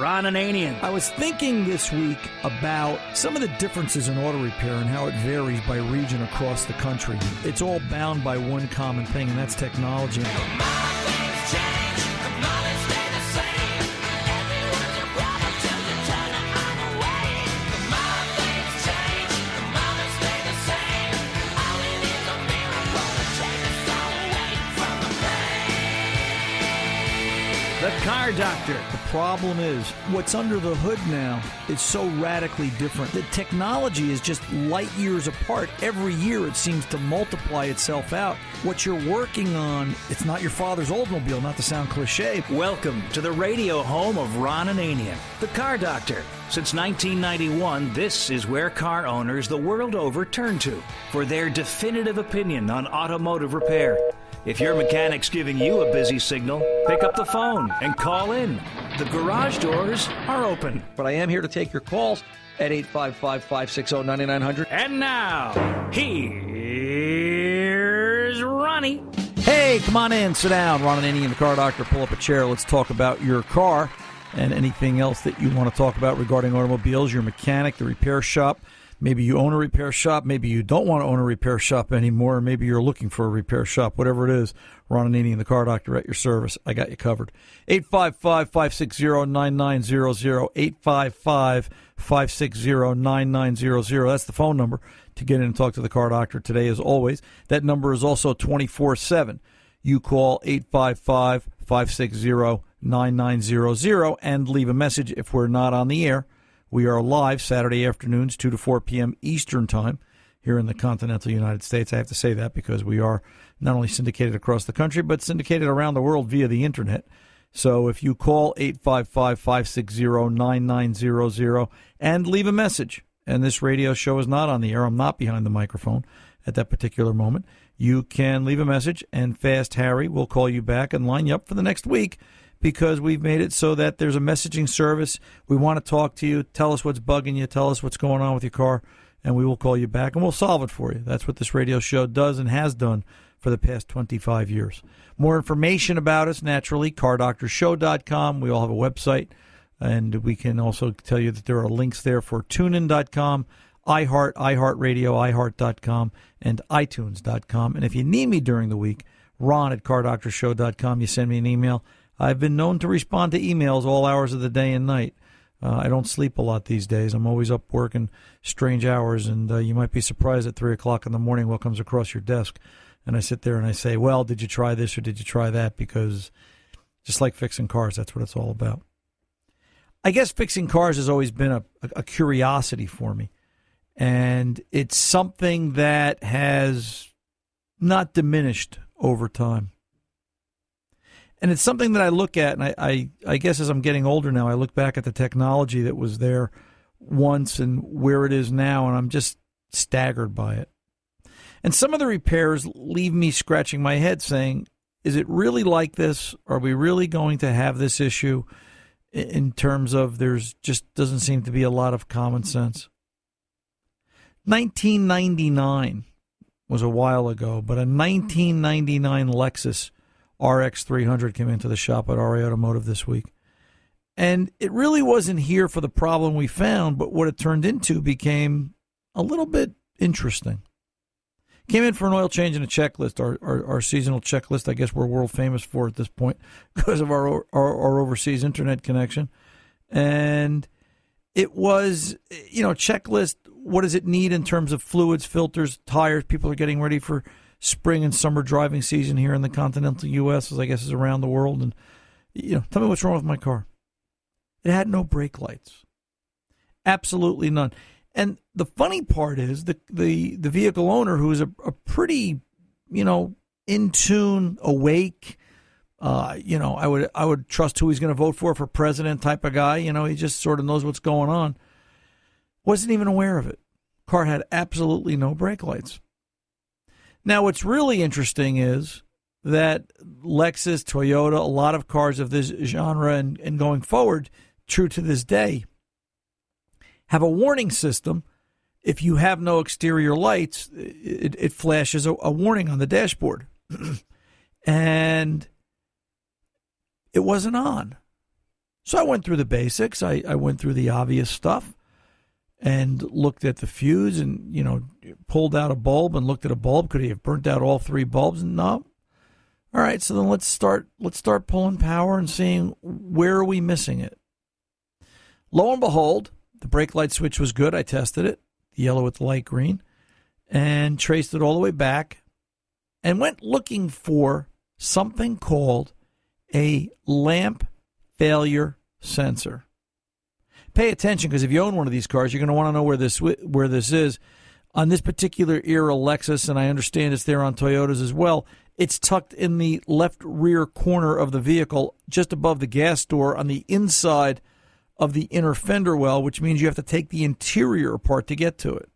Ron Ananian. I was thinking this week about some of the differences in auto repair and how it varies by region across the country. It's all bound by one common thing, and that's technology. The Doctor. The problem is, what's under the hood now is so radically different. The technology is just light years apart. Every year it seems to multiply itself out. What you're working on, it's not your father's Oldsmobile, not to sound cliche. Welcome to the radio home of Ron Ananian, the Car Doctor. Since 1991, this is where car owners the world over turn to for their definitive opinion on automotive repair. If your mechanic's giving you a busy signal, pick up the phone and call in. The garage doors are open. But I am here to take your calls at 855 560 9900. And now, here's Ronnie. Hey, come on in, sit down. Ron Ananian and the car doctor, pull up a chair. Let's talk about your car and anything else that you want to talk about regarding automobiles, your mechanic, the repair shop. Maybe you own a repair shop. Maybe you don't want to own a repair shop anymore. Maybe you're looking for a repair shop. Whatever it is, Ron Ananian and the car doctor at your service. I got you covered. 855 560 9900. 855 560 9900. That's the phone number to get in and talk to the car doctor today, as always. That number is also 24 7. You call 855 560 9900 and leave a message if we're not on the air. We are live Saturday afternoons, 2 to 4 p.m. Eastern Time here in the continental United States. I have to say that because we are not only syndicated across the country, but syndicated around the world via the Internet. So if you call 855 560 9900 and leave a message, and this radio show is not on the air, I'm not behind the microphone at that particular moment, you can leave a message, and Fast Harry will call you back and line you up for the next week because we've made it so that there's a messaging service. We want to talk to you, tell us what's bugging you, tell us what's going on with your car, and we will call you back and we'll solve it for you. That's what this radio show does and has done for the past 25 years. More information about us, naturally, cardoctorshow.com. We all have a website, and we can also tell you that there are links there for tunein.com, iHeart, iHeartRadio, iHeart.com, and iTunes.com. And if you need me during the week, ron at cardoctorshow.com, you send me an email. I've been known to respond to emails all hours of the day and night. Uh, I don't sleep a lot these days. I'm always up working strange hours, and uh, you might be surprised at 3 o'clock in the morning what comes across your desk. And I sit there and I say, Well, did you try this or did you try that? Because just like fixing cars, that's what it's all about. I guess fixing cars has always been a, a curiosity for me. And it's something that has not diminished over time and it's something that I look at, and I, I, I, guess as I'm getting older now, I look back at the technology that was there once and where it is now, and I'm just staggered by it. And some of the repairs leave me scratching my head saying, is it really like this? Are we really going to have this issue in terms of there's just doesn't seem to be a lot of common sense? 1999 was a while ago, but a 1999 Lexus RX 300 came into the shop at RA Automotive this week. And it really wasn't here for the problem we found, but what it turned into became a little bit interesting. Came in for an oil change and a checklist, our, our, our seasonal checklist. I guess we're world famous for at this point because of our, our, our overseas internet connection. And it was, you know, checklist. What does it need in terms of fluids, filters, tires? People are getting ready for spring and summer driving season here in the continental U.S. as I guess is around the world. And you know, tell me what's wrong with my car. It had no brake lights, absolutely none. And the funny part is the the the vehicle owner, who is a, a pretty, you know, in tune, awake. Uh, you know, I would I would trust who he's going to vote for for president type of guy. You know, he just sort of knows what's going on. Wasn't even aware of it. Car had absolutely no brake lights. Now, what's really interesting is that Lexus, Toyota, a lot of cars of this genre and, and going forward, true to this day, have a warning system. If you have no exterior lights, it, it flashes a, a warning on the dashboard. and it wasn't on. So I went through the basics. I, I went through the obvious stuff and looked at the fuse and, you know, pulled out a bulb and looked at a bulb. Could he have burnt out all three bulbs? No. All right, so then let's start let's start pulling power and seeing where are we missing it. Lo and behold, the brake light switch was good. I tested it, yellow with the light green, and traced it all the way back and went looking for something called a lamp failure sensor. Pay attention because if you own one of these cars, you're going to want to know where this where this is. On this particular era Lexus, and I understand it's there on Toyotas as well. It's tucked in the left rear corner of the vehicle, just above the gas door on the inside of the inner fender well, which means you have to take the interior apart to get to it.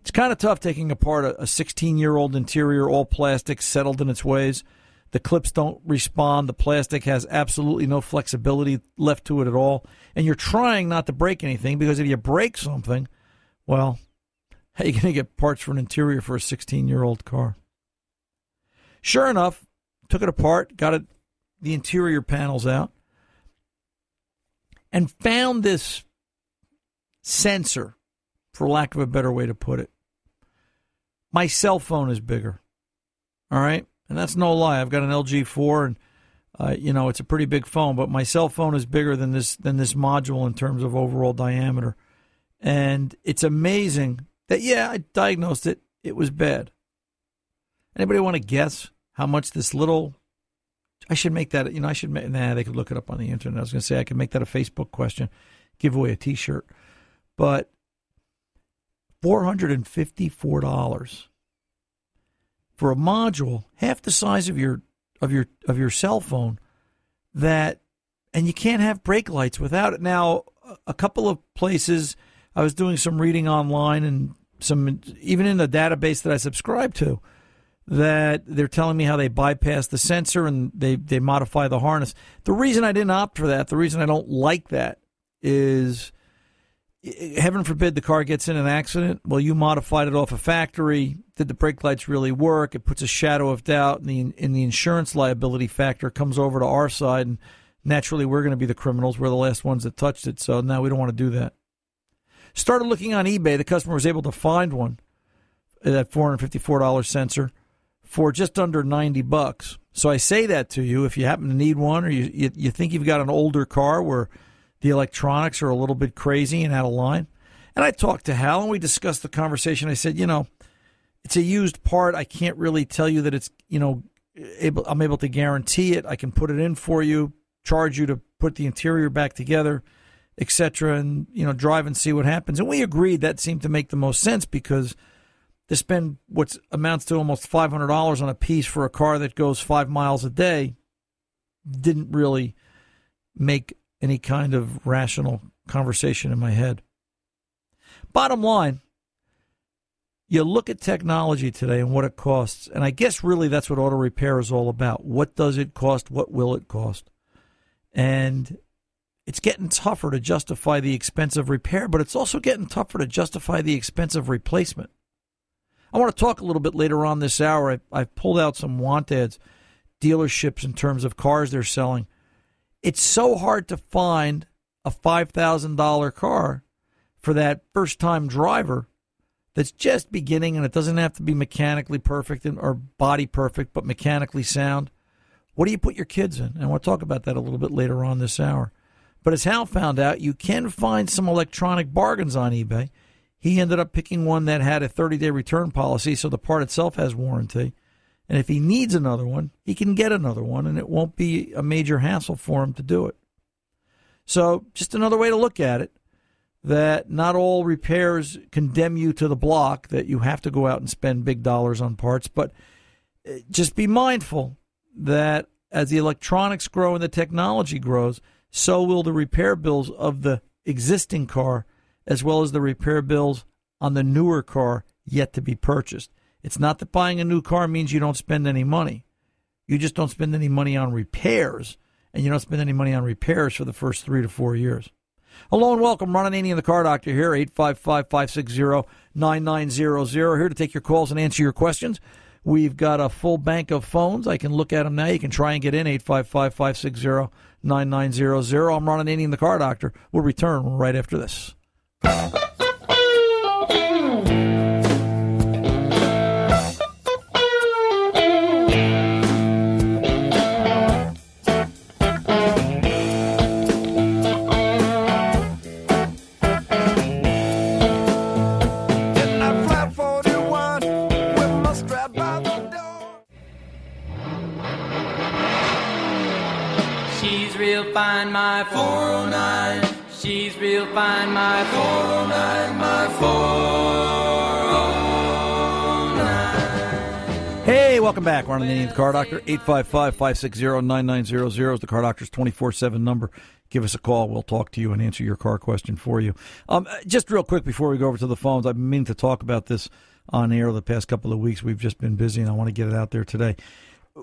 It's kind of tough taking apart a 16 year old interior, all plastic, settled in its ways. The clips don't respond. The plastic has absolutely no flexibility left to it at all. And you're trying not to break anything because if you break something, well, how are you going to get parts for an interior for a 16 year old car? Sure enough, took it apart, got it, the interior panels out, and found this sensor, for lack of a better way to put it. My cell phone is bigger. All right and that's no lie. I've got an LG four, and uh, you know it's a pretty big phone, but my cell phone is bigger than this than this module in terms of overall diameter, and it's amazing that yeah, I diagnosed it. It was bad. Anybody want to guess how much this little? I should make that. You know, I should make. Nah, they could look it up on the internet. I was going to say I could make that a Facebook question, give away a T-shirt, but four hundred and fifty-four dollars for a module half the size of your of your of your cell phone that and you can't have brake lights without it. Now, a couple of places I was doing some reading online and some even in the database that I subscribe to that they're telling me how they bypass the sensor and they they modify the harness. The reason I didn't opt for that, the reason I don't like that is heaven forbid the car gets in an accident. Well, you modified it off a factory. Did the brake lights really work? It puts a shadow of doubt in the in the insurance liability factor comes over to our side, and naturally we're going to be the criminals. We're the last ones that touched it, so now we don't want to do that. Started looking on eBay. The customer was able to find one, uh, that four hundred fifty four dollar sensor, for just under ninety bucks. So I say that to you if you happen to need one, or you you, you think you've got an older car where the electronics are a little bit crazy and out of line. And I talked to Hal and we discussed the conversation. I said, you know, it's a used part. I can't really tell you that it's, you know, able, I'm able to guarantee it. I can put it in for you, charge you to put the interior back together, etc., and you know, drive and see what happens. And we agreed that seemed to make the most sense because to spend what amounts to almost five hundred dollars on a piece for a car that goes five miles a day didn't really make any kind of rational conversation in my head. Bottom line, you look at technology today and what it costs, and I guess really that's what auto repair is all about. What does it cost? What will it cost? And it's getting tougher to justify the expense of repair, but it's also getting tougher to justify the expense of replacement. I want to talk a little bit later on this hour. I, I've pulled out some want ads, dealerships in terms of cars they're selling it's so hard to find a $5,000 car for that first time driver that's just beginning and it doesn't have to be mechanically perfect or body perfect, but mechanically sound. What do you put your kids in? And we'll talk about that a little bit later on this hour. But as Hal found out, you can find some electronic bargains on eBay. He ended up picking one that had a 30 day return policy, so the part itself has warranty. And if he needs another one, he can get another one, and it won't be a major hassle for him to do it. So, just another way to look at it that not all repairs condemn you to the block, that you have to go out and spend big dollars on parts, but uh, just be mindful that as the electronics grow and the technology grows, so will the repair bills of the existing car as well as the repair bills on the newer car yet to be purchased. It's not that buying a new car means you don't spend any money. You just don't spend any money on repairs, and you don't spend any money on repairs for the first three to four years. Hello and welcome. Ron Ananian the Car Doctor here, 855-560-9900. Here to take your calls and answer your questions. We've got a full bank of phones. I can look at them now. You can try and get in, 855-560-9900. I'm Ron Ananian, the car doctor. We'll return right after this. Fine, my 409. She's real fine, my 409, my 409. Hey, welcome back. Ron Ananian, the car doctor. 855 560 9900 is the car doctor's 24 7 number. Give us a call. We'll talk to you and answer your car question for you. Um, just real quick before we go over to the phones, I've been meaning to talk about this on air the past couple of weeks. We've just been busy and I want to get it out there today.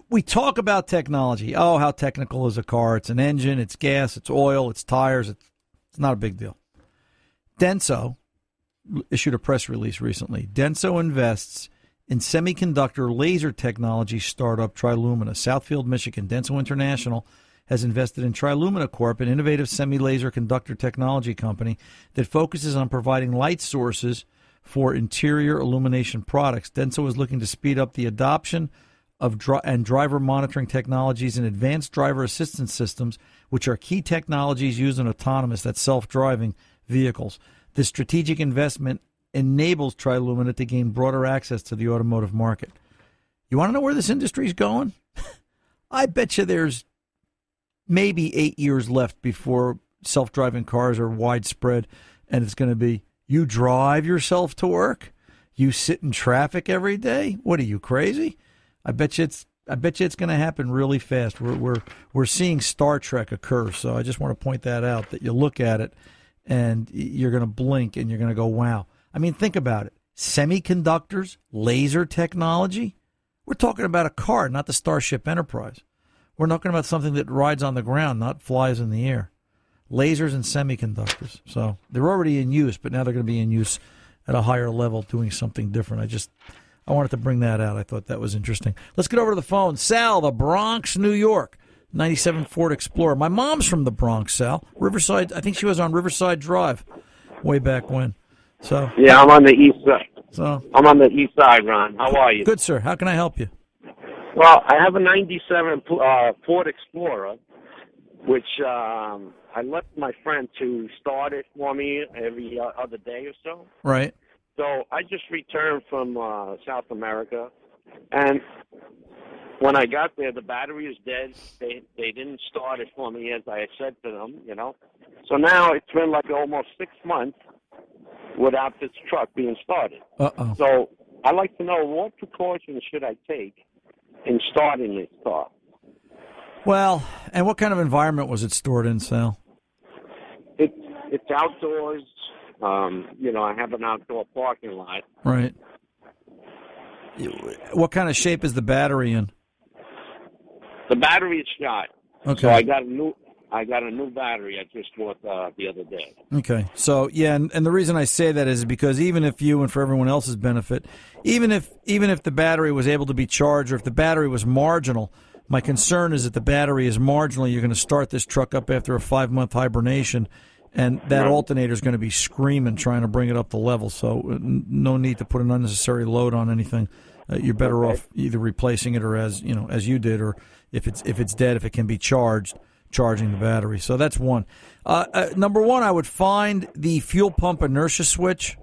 We talk about technology. Oh, how technical is a car? It's an engine, it's gas, it's oil, it's tires. It's, it's not a big deal. Denso issued a press release recently. Denso invests in semiconductor laser technology startup Trilumina. Southfield, Michigan. Denso International has invested in Trilumina Corp, an innovative semi laser conductor technology company that focuses on providing light sources for interior illumination products. Denso is looking to speed up the adoption of dri- and driver monitoring technologies and advanced driver assistance systems, which are key technologies used in autonomous, that self-driving vehicles. This strategic investment enables Trilumina to gain broader access to the automotive market. You want to know where this industry is going? I bet you there's maybe eight years left before self driving cars are widespread, and it's going to be you drive yourself to work, you sit in traffic every day. What are you crazy? I bet you it's. I bet you it's going to happen really fast. We're we're we're seeing Star Trek occur, so I just want to point that out. That you look at it, and you're going to blink, and you're going to go, "Wow!" I mean, think about it: semiconductors, laser technology. We're talking about a car, not the Starship Enterprise. We're talking about something that rides on the ground, not flies in the air. Lasers and semiconductors. So they're already in use, but now they're going to be in use at a higher level, doing something different. I just I wanted to bring that out. I thought that was interesting. Let's get over to the phone. Sal, the Bronx, New York. 97 Ford Explorer. My mom's from the Bronx, Sal. Riverside. I think she was on Riverside Drive way back when. So, Yeah, I'm on the east side. so I'm on the east side, Ron. How are you? good, sir. How can I help you? Well, I have a '97 uh, Ford Explorer, which um, I left my friend to start it for me every uh, other day or so. Right. So I just returned from uh, South America, and when I got there, the battery is dead. They they didn't start it for me as I had said to them, you know. So now it's been like almost six months without this truck being started. Uh oh. So I'd like to know what precautions should I take in starting this car? Well, and what kind of environment was it stored in, Sal? It's it's outdoors. Um, you know, I have an outdoor parking lot. Right. What kind of shape is the battery in? The battery is shot. Okay. So I got a new I got a new battery I just bought uh, the other day. Okay. So yeah, and, and the reason I say that is because even if you and for everyone else's benefit, even if even if the battery was able to be charged or if the battery was marginal, my concern is that the battery is marginal. You're going to start this truck up after a five month hibernation, and that alternator is going to be screaming trying to bring it up the level. So uh, no need to put an unnecessary load on anything. Uh, you're better off either replacing it or as you know as you did, or if it's if it's dead, if it can be charged charging the battery. So that's one. Uh, uh, number one, I would find the fuel pump inertia switch,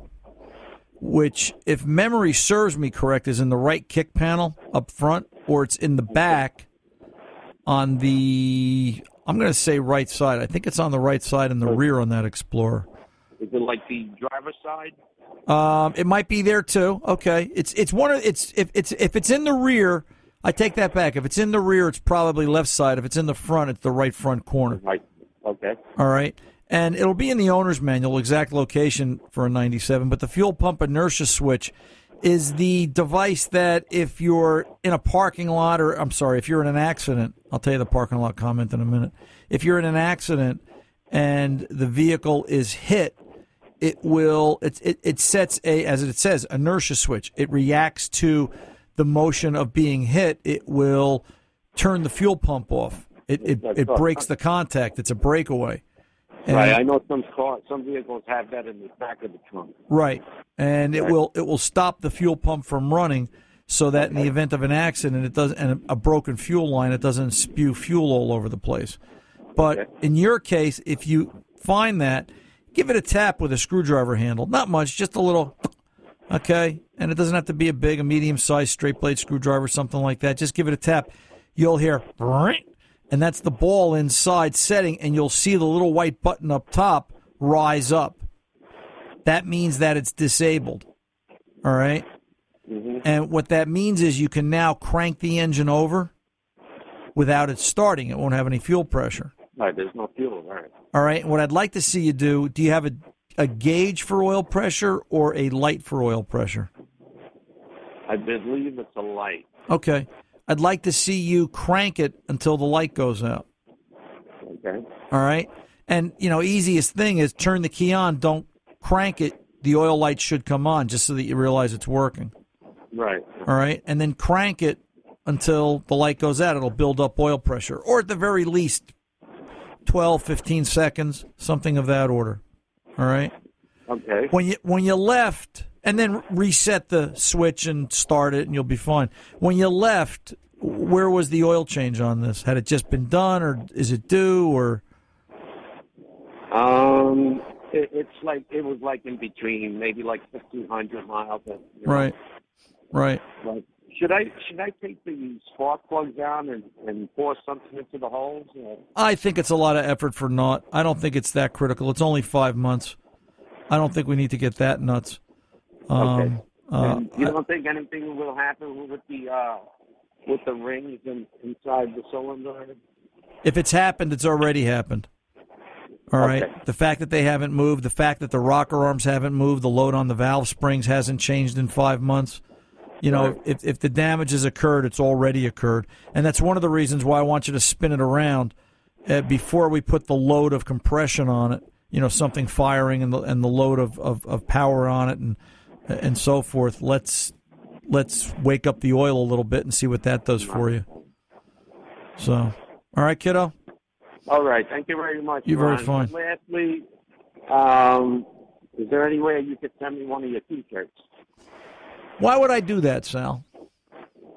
which, if memory serves me correct, is in the right kick panel up front, or it's in the back on the. I'm going to say right side. I think it's on the right side in the rear on that Explorer. Is it like the driver's side? Um, it might be there too. Okay, it's it's one of it's if it's if it's in the rear, I take that back. If it's in the rear, it's probably left side. If it's in the front, it's the right front corner. Right. Okay. All right. And it'll be in the owner's manual, exact location for a 97. But the fuel pump inertia switch is the device that if you're in a parking lot, or I'm sorry, if you're in an accident, I'll tell you the parking lot comment in a minute. If you're in an accident and the vehicle is hit, it will it, it, it sets a as it says inertia switch. It reacts to the motion of being hit. It will turn the fuel pump off It it, it breaks the contact. It's a breakaway. And- right. I know some cars, some vehicles have that in the back of the trunk. Right, and it Right. will it will stop the fuel pump from running, so that in the event of an accident, it does and a broken fuel line, it doesn't spew fuel all over the place. But in your case, if you find that, give it a tap with a screwdriver handle. Not much, just a little. Okay, and it doesn't have to be a big, a medium sized straight blade screwdriver, something like that. Just give it a tap. You'll hear, and that's the ball inside setting, and you'll see the little white button up top rise up that means that it's disabled. All right? Mm-hmm. And what that means is you can now crank the engine over without it starting. It won't have any fuel pressure. Right. There's no fuel. Right. All right? What I'd like to see you do, do you have a, a gauge for oil pressure or a light for oil pressure? I believe it's a light. Okay. I'd like to see you crank it until the light goes out. Okay. All right. And, you know, easiest thing is turn the key on, don't crank it. The oil light should come on just so that you realize it's working. Right. All right. And then crank it until the light goes out. It'll build up oil pressure, or at the very least, 12, 15 seconds, something of that order. All right. Okay. When you when you left, and then reset the switch and start it, and you'll be fine. When you left, where was the oil change on this? Had it just been done, or is it due, or Um, it, it's like it was like in between, maybe like fifteen hundred miles. and, you know, right, right? Like, should I should I take the spark plugs down and and pour something into the holes? Or? I think it's a lot of effort for naught. I don't think it's that critical. It's only five months. I don't think we need to get that nuts. Okay. Um, uh, you don't think anything will happen with the uh, with the rings in, inside the cylinder? if it's happened, it's already happened. All right. Okay. The fact that they haven't moved, the fact that the rocker arms haven't moved, the load on the valve springs hasn't changed in five months. You know, Right. if, if the damage has occurred, it's already occurred. And that's one of the reasons why I want you to spin it around uh, before we put the load of compression on it, you know, something firing and the, and the load of, of, of power on it and, and so forth. Let's, let's wake up the oil a little bit and see what that does for you. So, all right, kiddo. All right. Thank you very much. You're very fine. Lastly, um, is there any way you could send me one of your T-shirts? Why would I do that, Sal?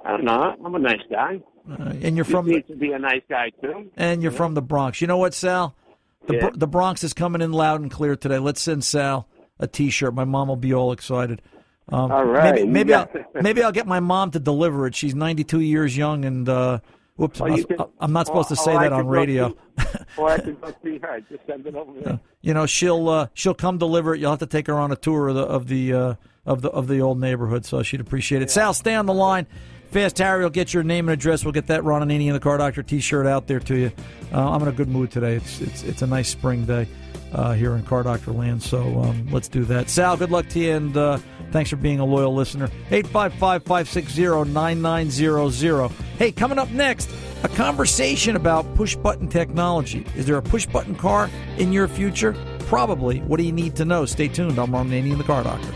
I don't know. I'm a nice guy. Uh, and you're You from the, need to be a nice guy too. and you're from the Bronx. You know what, Sal? The Yeah. The Bronx is coming in loud and clear today. Let's send Sal a T-shirt. My mom will be all excited. Um, All right. Maybe maybe I'll, maybe I'll get my mom to deliver it. She's 92 years young, and uh, whoops, you not, I'm not supposed to say or I that on radio. or I could go see her. Just send it over there. you know, she'll uh, she'll come deliver it. You'll have to take her on a tour of the of the uh, of the of the old neighborhood, so she'd appreciate it. Sal, stay on the line. Fast Harry will get your name and address. We'll get that Ron Ananian and the Car Doctor T-shirt out there to you. Uh, I'm in a good mood today. It's it's it's a nice spring day uh, here in Car Doctor Land, so um, let's do that. Sal, good luck to you, and uh, thanks for being a loyal listener. 855-560-9900. Hey, coming up next, a conversation about push-button technology. Is there a push-button car in your future? Probably. What do you need to know? Stay tuned. I'm Ron Ananian the Car Doctor.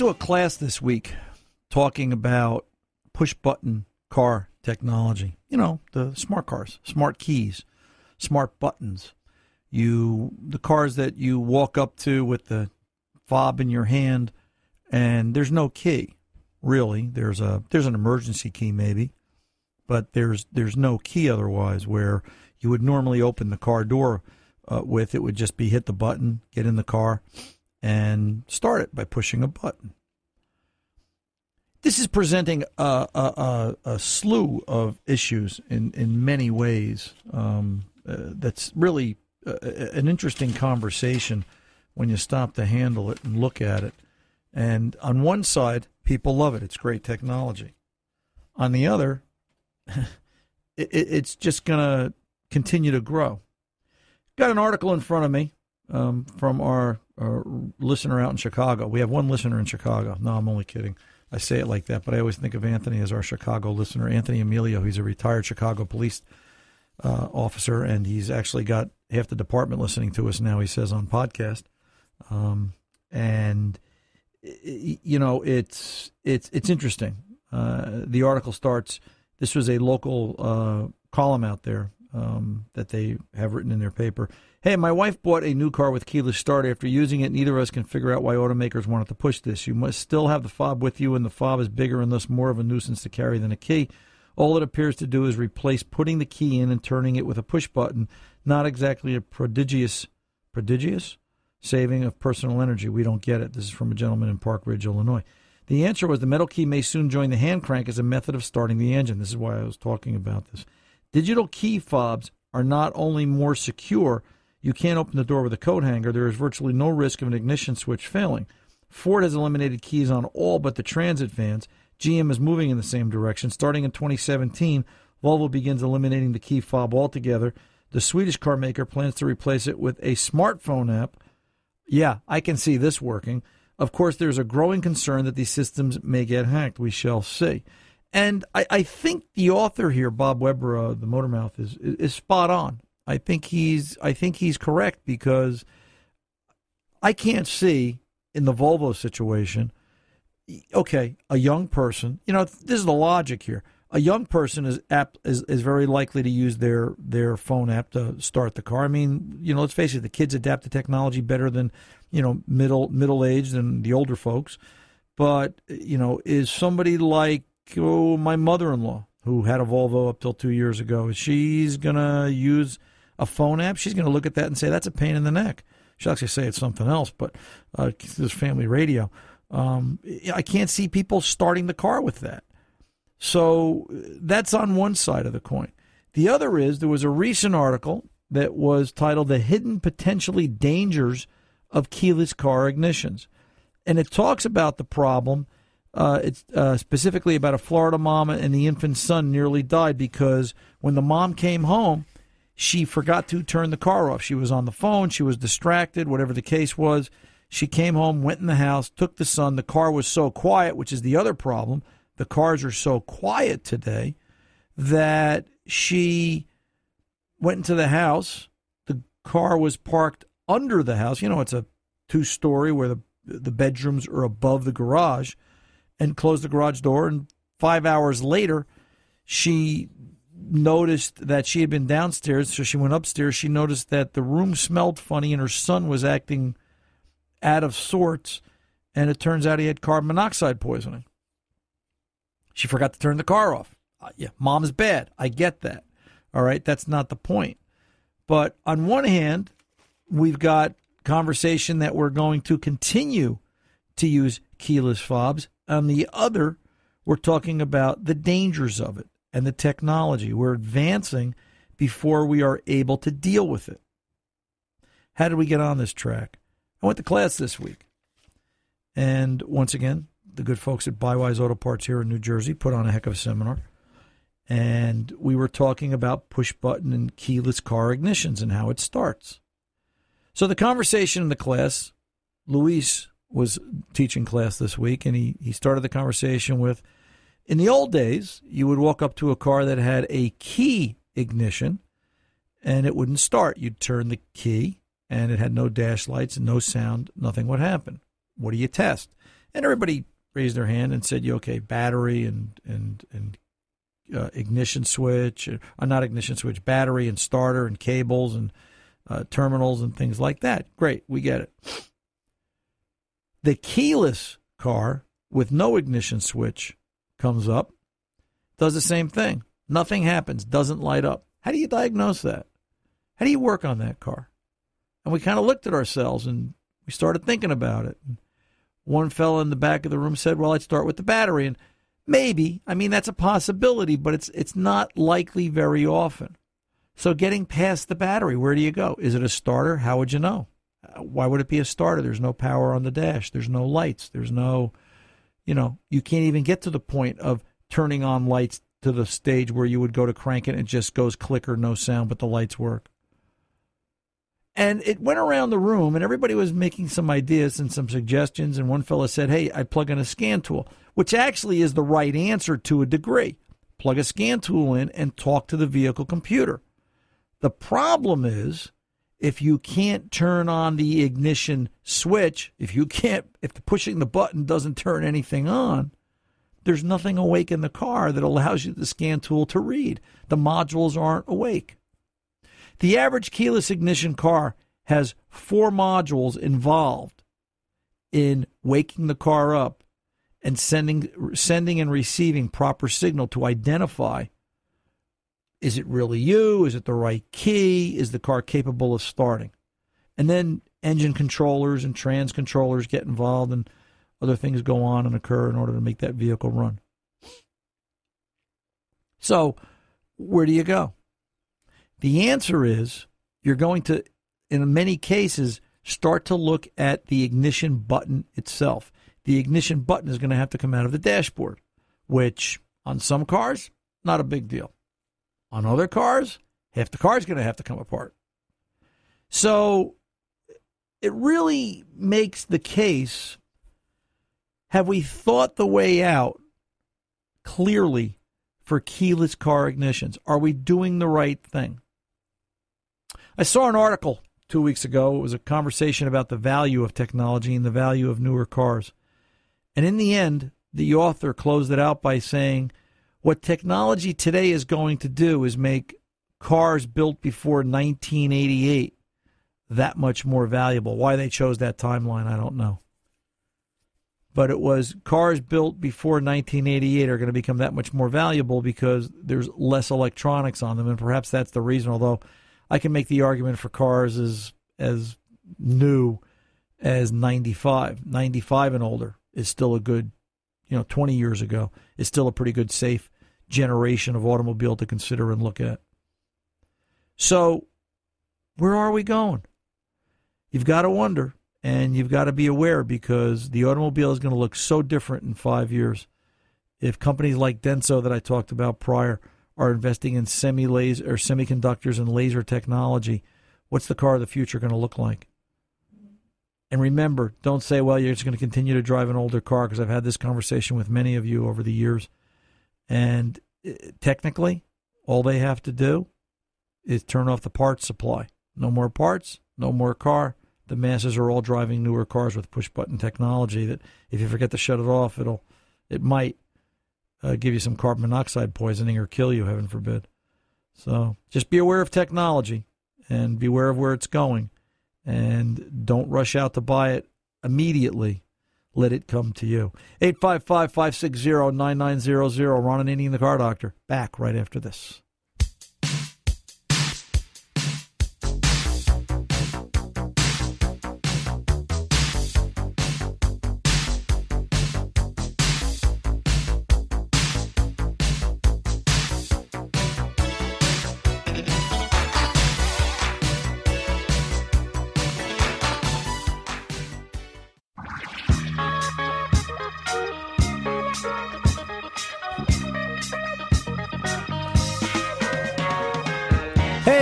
To a class this week talking about push button car technology. You know, the smart cars, smart keys, smart buttons. You the cars that you walk up to with the fob in your hand and there's no key. Really. There's a there's an emergency key maybe, but there's there's no key otherwise where you would normally open the car door uh, with it would just be hit the button, get in the car, and start it by pushing a button. This is presenting a, a, a, a slew of issues in, in many ways. Um, uh, that's really uh, an interesting conversation when you stop to handle it and look at it. And on one side, people love it; it's great technology. On the other, it, it, it's just going to continue to grow got an article in front of me um, from our uh, listener out in Chicago. We have one listener in Chicago. No, I'm only kidding. I say it like that, but I always think of Anthony as our Chicago listener. Anthony Emilio, he's a retired Chicago police uh, officer, and he's actually got half the department listening to us now. He says on podcast, um, and you know it's it's it's interesting. Uh, the article starts. This was a local uh, column out there um, that they have written in their paper. Hey, my wife bought a new car with keyless start. After using it, neither of us can figure out why automakers wanted to push this. You must still have the fob with you, and the fob is bigger and thus more of a nuisance to carry than a key. All it appears to do is replace putting the key in and turning it with a push button. Not exactly a prodigious, prodigious saving of personal energy. We don't get it. This is from a gentleman in Park Ridge, Illinois. The answer was the metal key may soon join the hand crank as a method of starting the engine. This is why I was talking about this. Digital key fobs are not only more secure you can't open the door with a coat hanger. There is virtually no risk of an ignition switch failing. Ford has eliminated keys on all but the transit vans. GM is moving in the same direction. Starting in 2017, Volvo begins eliminating the key fob altogether. The Swedish car maker plans to replace it with a smartphone app. Yeah, I can see this working. Of course, there's a growing concern that these systems may get hacked. We shall see. And I, I think the author here, Bob Weber, uh, the Motormouth, is, is spot on. I think he's I think he's correct because I can't see in the Volvo situation. Okay, a young person. You know, this is the logic here. A young person is app is, is very likely to use their their phone app to start the car. I mean, you know, let's face it, the kids adapt to technology better than you know middle middle aged and the older folks. But you know, is somebody like oh my mother in law who had a Volvo up till two years ago? She's gonna use a phone app, she's going to look at that and say that's a pain in the neck. She'll actually say it's something else, but uh, this family radio. Um, I can't see people starting the car with that. So that's on one side of the coin. The other is there was a recent article that was titled The Hidden Potentially Dangers of Keyless Car Ignitions. And it talks about the problem. Uh, it's uh, specifically about a Florida mom and the infant son nearly died because when the mom came home, she forgot to turn the car off. She was on the phone, she was distracted, whatever the case was. She came home, went in the house, took the son. The car was so quiet, which is the other problem. The cars are so quiet today that she went into the house. The car was parked under the house. You know, it's a two story where the the bedrooms are above the garage and closed the garage door and 5 hours later she noticed that she had been downstairs, so she went upstairs. She noticed that the room smelled funny and her son was acting out of sorts, and it turns out he had carbon monoxide poisoning. She forgot to turn the car off. Uh, yeah, mom's bad. I get that. All right, that's not the point. But on one hand, we've got conversation that we're going to continue to use keyless fobs. On the other, we're talking about the dangers of it and the technology. We're advancing before we are able to deal with it. How did we get on this track? I went to class this week. And once again, the good folks at Buy Wise Auto Parts here in New Jersey put on a heck of a seminar. And we were talking about push button and keyless car ignitions and how it starts. So the conversation in the class, Luis was teaching class this week, and he, he started the conversation with in the old days, you would walk up to a car that had a key ignition and it wouldn't start. You'd turn the key and it had no dash lights and no sound. Nothing would happen. What do you test? And everybody raised their hand and said, "You okay? Battery and and and uh, ignition switch, or uh, not ignition switch, battery and starter and cables and uh, terminals and things like that." Great, we get it. The keyless car with no ignition switch comes up, does the same thing. Nothing happens, doesn't light up. How do you diagnose that? How do you work on that car? And we kind of looked at ourselves and we started thinking about it. One fellow in the back of the room said, "Well, I'd start with the battery." And maybe, I mean, that's a possibility, but it's it's not likely very often. So, getting past the battery, where do you go? Is it a starter? How would you know? Uh, why would it be a starter? There's no power on the dash. There's no lights. There's no you know, you can't even get to the point of turning on lights to the stage where you would go to crank it and it just goes clicker, no sound, but the lights work. And it went around the room, and everybody was making some ideas and some suggestions. And one fellow said, Hey, I plug in a scan tool, which actually is the right answer to a degree. Plug a scan tool in and talk to the vehicle computer. The problem is if you can't turn on the ignition switch, if you can't, if pushing the button doesn't turn anything on, there's nothing awake in the car that allows you the scan tool to read. The modules aren't awake. The average keyless ignition car has four modules involved in waking the car up and sending sending and receiving proper signal to identify is it really you? Is it the right key? Is the car capable of starting? And then engine controllers and trans controllers get involved and other things go on and occur in order to make that vehicle run. So, where do you go? The answer is you're going to, in many cases, start to look at the ignition button itself. The ignition button is going to have to come out of the dashboard, which on some cars, not a big deal. On other cars, half the car is going to have to come apart. So it really makes the case have we thought the way out clearly for keyless car ignitions? Are we doing the right thing? I saw an article two weeks ago. It was a conversation about the value of technology and the value of newer cars. And in the end, the author closed it out by saying what technology today is going to do is make cars built before 1988 that much more valuable. Why they chose that timeline, I don't know. But it was cars built before 1988 are going to become that much more valuable because there's less electronics on them, and perhaps that's the reason. Although I can make the argument for cars as as new as 95, 95 and older is still a good, you know, 20 years ago is still a pretty good safe generation of automobile to consider and look at. So, where are we going? You've got to wonder and you've got to be aware because the automobile is going to look so different in five years. If companies like Denso that I talked about prior are investing in semi laser or semiconductors and laser technology, what's the car of the future going to look like? And remember, don't say, well, you're just going to continue to drive an older car because I've had this conversation with many of you over the years. And uh, technically, all they have to do is turn off the parts supply. No more parts, no more car. The masses are all driving newer cars with push button technology that if you forget to shut it off, it'll it might uh, give you some carbon monoxide poisoning or kill you, heaven forbid. So just be aware of technology and be aware of where it's going and don't rush out to buy it immediately. Let it come to you. 855 560 9900. Ron Ananian, the car doctor. Back right after this.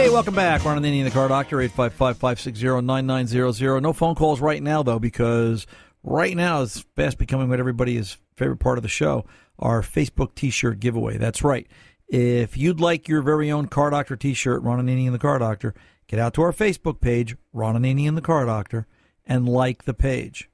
Hey, welcome back. Ron Ananian, the car doctor, 855-560-9900. No phone calls right now, though, because right now it's fast becoming what everybody's favorite part of the show, our Facebook t-shirt giveaway. That's right. If you'd like your very own car doctor t-shirt, Ron Ananian, the car doctor, get out to our Facebook page, Ron Ananian, the car doctor, and like the page.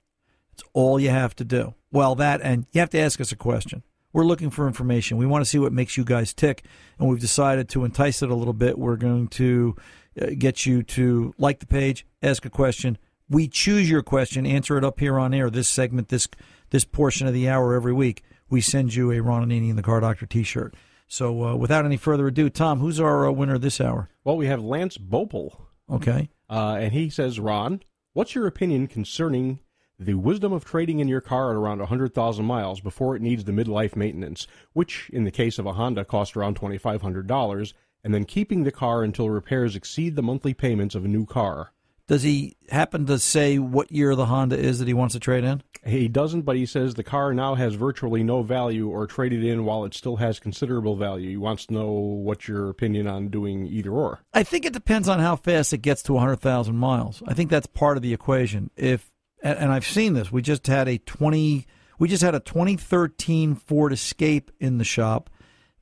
It's all you have to do. Well, that, and you have to ask us a question. We're looking for information. We want to see what makes you guys tick, and we've decided to entice it a little bit. We're going to uh, get you to like the page, ask a question. We choose your question, answer it up here on air. This segment, this this portion of the hour every week, we send you a Ron Ananian the Car Doctor T-shirt. So, uh, without any further ado, Tom, who's our uh, winner this hour? Well, we have Lance Bopel, Okay. uh, and he says, Ron, what's your opinion concerning the wisdom of trading in your car at around 100,000 miles before it needs the midlife maintenance, which, in the case of a Honda, costs around $2,500, and then keeping the car until repairs exceed the monthly payments of a new car? Does he happen to say what year the Honda is that he wants to trade in? He doesn't, but he says the car now has virtually no value or traded in while it still has considerable value. He wants to know what's your opinion on doing either or. I think it depends on how fast it gets to 100,000 miles. I think that's part of the equation. If and, and I've seen this. We just had a 20 we just had a 2013 Ford Escape in the shop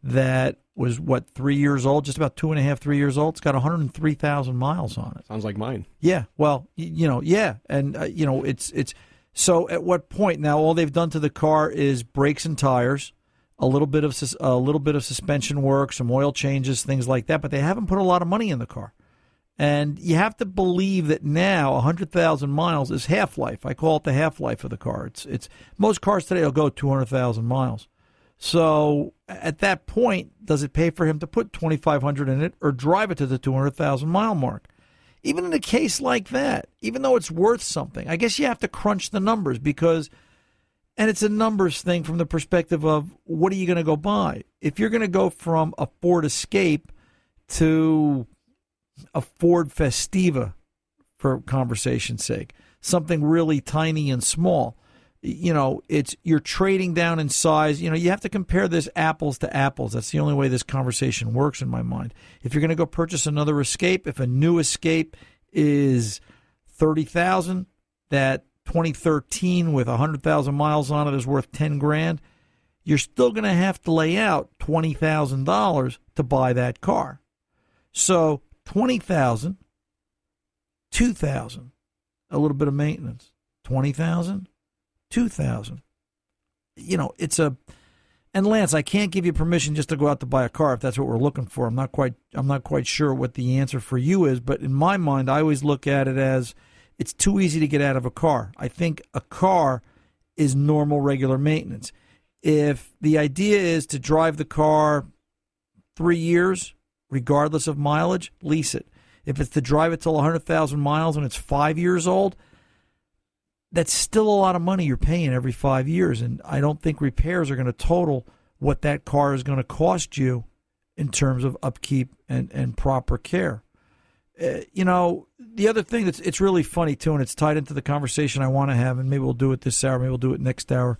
that was what three years old, just about two and a half, three years old. It's got 103,000 miles on it. Sounds like mine. Yeah, well, you know, yeah, and uh, you know, it's it's so. At what point now? All they've done to the car is brakes and tires, a little bit of sus- a little bit of suspension work, some oil changes, things like that. But they haven't put a lot of money in the car, and you have to believe that now 100,000 miles is half life. I call it the half life of the car. It's it's most cars today will go 200,000 miles. So at that point, does it pay for him to put 2,500 in it or drive it to the 200,000 mile mark? Even in a case like that, even though it's worth something, I guess you have to crunch the numbers because, and it's a numbers thing from the perspective of what are you going to go buy? If you're going to go from a Ford Escape to a Ford Festiva, for conversation's sake, something really tiny and small, you know, it's you're trading down in size. You know, you have to compare this apples to apples. That's the only way this conversation works in my mind. If you're going to go purchase another Escape, if a new Escape is thirty thousand, that 2013 with hundred thousand miles on it is worth ten grand. You're still going to have to lay out twenty thousand dollars to buy that car. So twenty thousand, two thousand, a little bit of maintenance, twenty thousand. 2000 you know it's a and Lance I can't give you permission just to go out to buy a car if that's what we're looking for. I'm not quite I'm not quite sure what the answer for you is but in my mind I always look at it as it's too easy to get out of a car. I think a car is normal regular maintenance. If the idea is to drive the car 3 years regardless of mileage lease it if it's to drive it till 100,000 miles and it's 5 years old that's still a lot of money you're paying every five years. And I don't think repairs are going to total what that car is going to cost you in terms of upkeep and, and proper care. Uh, you know, the other thing that's it's really funny too, and it's tied into the conversation I want to have, and maybe we'll do it this hour, maybe we'll do it next hour,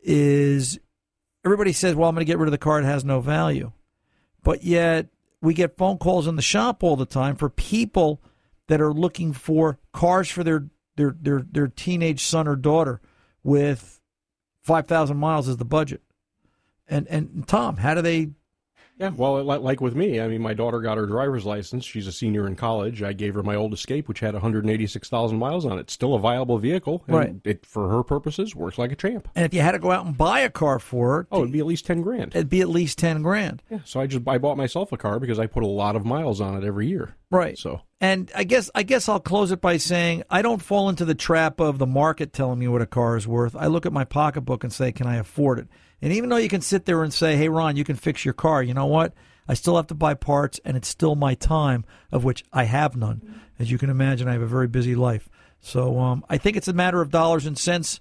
is everybody says, well, I'm going to get rid of the car, it has no value. But yet we get phone calls in the shop all the time for people that are looking for cars for their their their their teenage son or daughter with five thousand miles as the budget. And and Tom, how do they? Yeah, well, like with me, I mean, my daughter got her driver's license. She's a senior in college. I gave her my old Escape, which had 186,000 miles on it. Still a viable vehicle, and Right. It for her purposes works like a champ. And if you had to go out and buy a car for her, Oh, it'd be at least 10 grand. it'd be at least ten grand. Yeah, so I just I bought myself a car because I put a lot of miles on it every year. Right. So And I guess I guess I'll close it by saying I don't fall into the trap of the market telling me what a car is worth. I look at my pocketbook and say, can I afford it? And even though you can sit there and say, hey Ron, you can fix your car, you know what? I still have to buy parts, and it's still my time, of which I have none. As you can imagine, I have a very busy life. So um, I think it's a matter of dollars and cents.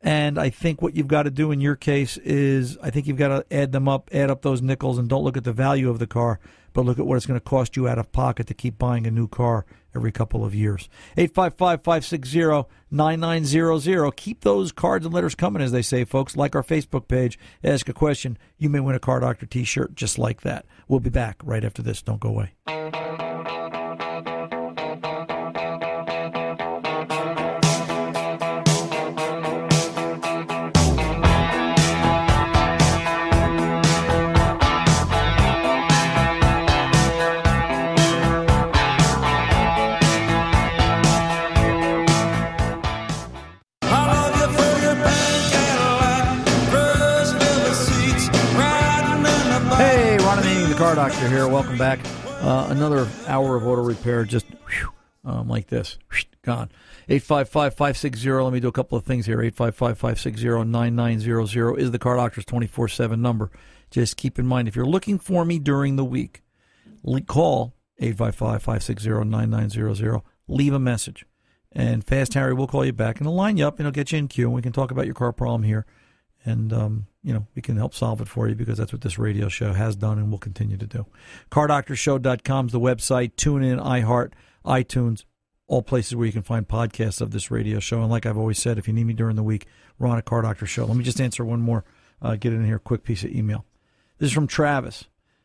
And I think what you've got to do in your case is I think you've got to add them up, add up those nickels, and don't look at the value of the car, but look at what it's going to cost you out of pocket to keep buying a new car every couple of years. 855 560 9900. Keep those cards and letters coming, as they say, folks. Like our Facebook page, ask a question. You may win a Car Doctor t shirt just like that. We'll be back right after this. Don't go away. Car doctor here. Welcome back. Uh, another hour of auto repair, just whew, um, like this, gone. 855 560. Let me do a couple of things here. 855 560 9900 is the car doctor's 24 7 number. Just keep in mind, if you're looking for me during the week, call 855 560 9900. Leave a message. And Fast Harry will call you back and he'll line you up and he'll get you in queue. And we can talk about your car problem here and um, you know we can help solve it for you because that's what this radio show has done and will continue to do. CarDoctorShow.com is the website. Tune in, iHeart, iTunes, all places where you can find podcasts of this radio show. And like I've always said, if you need me during the week, Ron at Car Doctor Show. Let me just answer one more, uh, get in here, quick piece of email. This is from Travis,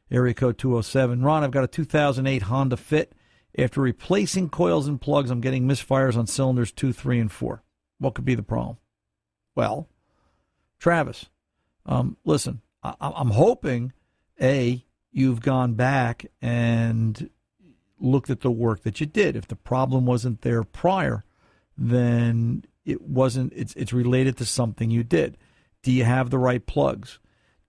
area code 207. Ron, I've got a 2008 Honda Fit. After replacing coils and plugs, I'm getting misfires on cylinders 2, 3, and 4. What could be the problem? Well, Travis, um, listen, I- I'm hoping, A, you've gone back and looked at the work that you did. If the problem wasn't there prior, then it wasn't it's it's related to something you did. Do you have the right plugs?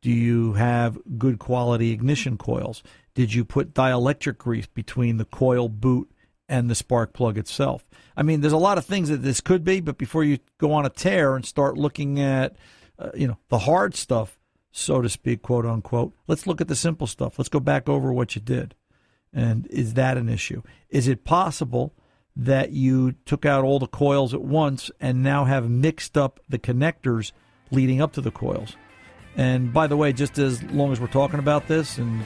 Do you have good quality ignition coils? Did you put dielectric grease between the coil boot and the spark plug itself? I mean, there's a lot of things that this could be, but before you go on a tear and start looking at, uh, you know, the hard stuff, so to speak, quote unquote, let's look at the simple stuff. Let's go back over what you did. And is that an issue? Is it possible that you took out all the coils at once and now have mixed up the connectors leading up to the coils? And by the way, just as long as we're talking about this and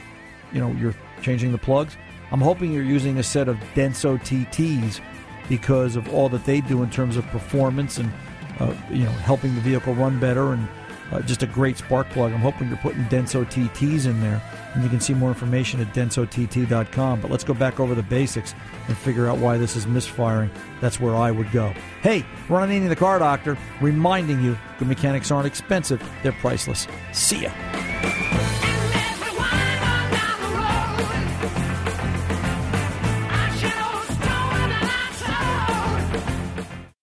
you know you're changing the plugs, I'm hoping you're using a set of Denso TTs because of all that they do in terms of performance and uh, you know helping the vehicle run better and uh, just a great spark plug. I'm hoping you're putting Denso TTs in there, and you can see more information at densott.com. But let's go back over the basics and figure out why this is misfiring. That's where I would go. Hey, Ron Ananian the Car Doctor, reminding you good mechanics aren't expensive, they're priceless. See ya.